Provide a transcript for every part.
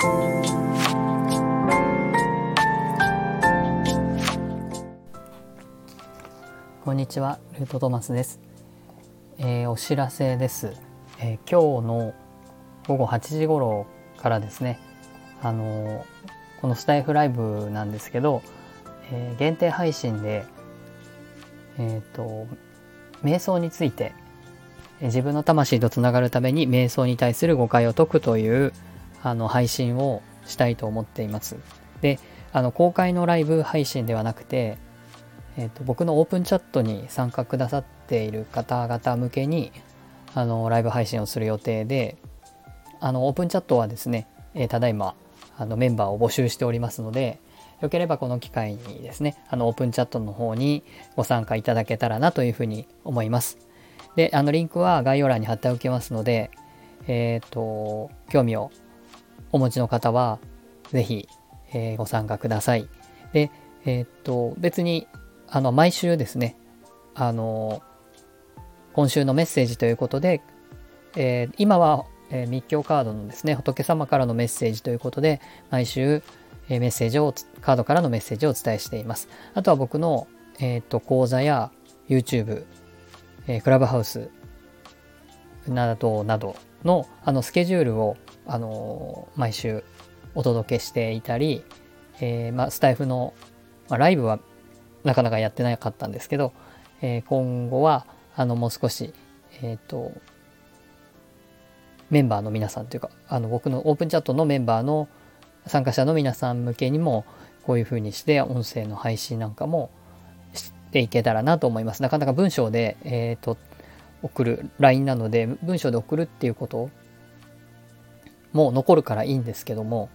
こんにちは、ルートトマスです。えー、お知らせです、えー、今日の午後8時頃からですね、あのー、このスタイフライブなんですけど、え限定配信で、えっ、と、瞑想について、自分の魂とつながるために瞑想に対する誤解を解くというあの配信をしたいと思っています。で、あの公開のライブ配信ではなくて、えーと、僕のオープンチャットに参加くださっている方々向けにあのライブ配信をする予定であのオープンチャットはですね、えー、ただいまあのメンバーを募集しておりますのでよければこの機会にですねあのオープンチャットの方にご参加いただけたらなというふうに思います。であのリンクは概要欄に貼っておきますので、えっ、ー、と興味をお持ちの方は是非、えー、ご参加ください。でえっ、と別にあの、毎週ですね、あの、今週のメッセージということで、えー、今は、えー、密教カードのですね、仏様からのメッセージということで、毎週、えー、メッセージを、カードからのメッセージをお伝えしています。あとは僕の、えっ、と、講座や YouTube、え、クラブハウスなどなどの、あの、スケジュールを、あの毎週お届けしていたり、えまあ、スタイフの、まあ、ライブはなかなかやってなかったんですけど、え、今後はあのもう少し、えっ、とメンバーの皆さんというかあの僕のオープンチャットのメンバーの参加者の皆さん向けにもこういうふうにして音声の配信なんかもしていけたらなと思います。なかなか文章で、えーと、送る LINE なので文章で送るっていうこともう残るからいいんですけども、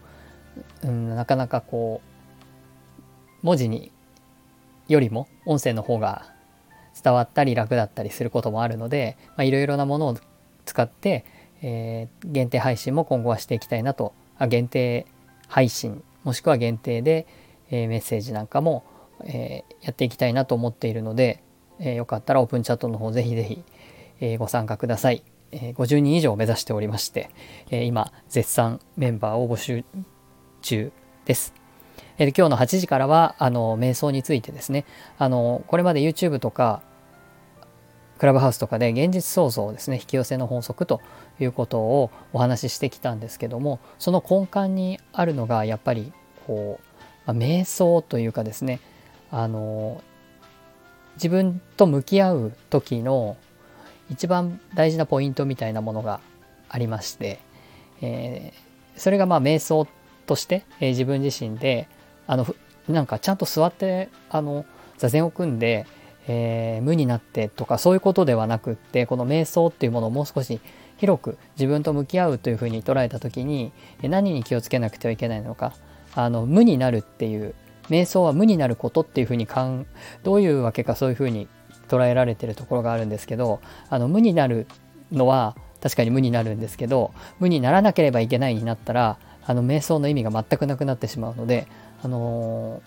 うん、なかなかこう文字によりも音声の方が伝わったり楽だったりすることもあるのでいろいろなものを使って、えー、限定配信も今後はしていきたいなと。あ限定配信もしくは限定で、えー、メッセージなんかも、えー、やっていきたいなと思っているので、えー、よかったらオープンチャットの方ぜひぜひ、えご参加ください、え50人以上を目指しておりまして、え今絶賛メンバーを募集中です。え今日の8時からはあの瞑想についてですねあのこれまで YouTube とかクラブハウスとかで現実創造ですね引き寄せの法則ということをお話ししてきたんですけどもその根幹にあるのがやっぱりこう、まあ、瞑想というかですねあの自分と向き合う時の一番大事なポイントみたいなものがありまして、えー、それがまあ瞑想として、えー、自分自身であのなんかちゃんと座ってあの座禅を組んで、えー、無になってとかそういうことではなくってこの瞑想っていうものをもう少し広く自分と向き合うというふうに捉えた時に何に気をつけなくてはいけないのかあの無になるっていう瞑想は無になることっていうふうにかんどういうわけかそういうふうに捉えられてるところがあるんですけどあの無になるのは確かに無になるんですけど無にならなければいけないになったらあの瞑想の意味が全くなくなってしまうのであのー、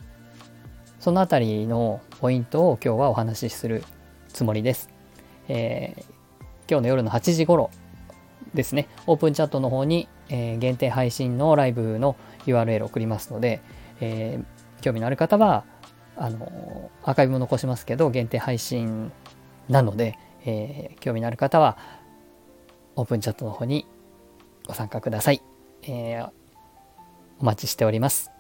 そのあたりのポイントを今日はお話しするつもりです。えー、今日の夜の8時頃ですね、オープンチャットの方に、えー、限定配信のライブの URL を送りますので、えー、興味のある方は、あのアーカイブも残しますけど、限定配信なので、え興味のある方は、オープンチャットの方にご参加ください。えお待ちしております。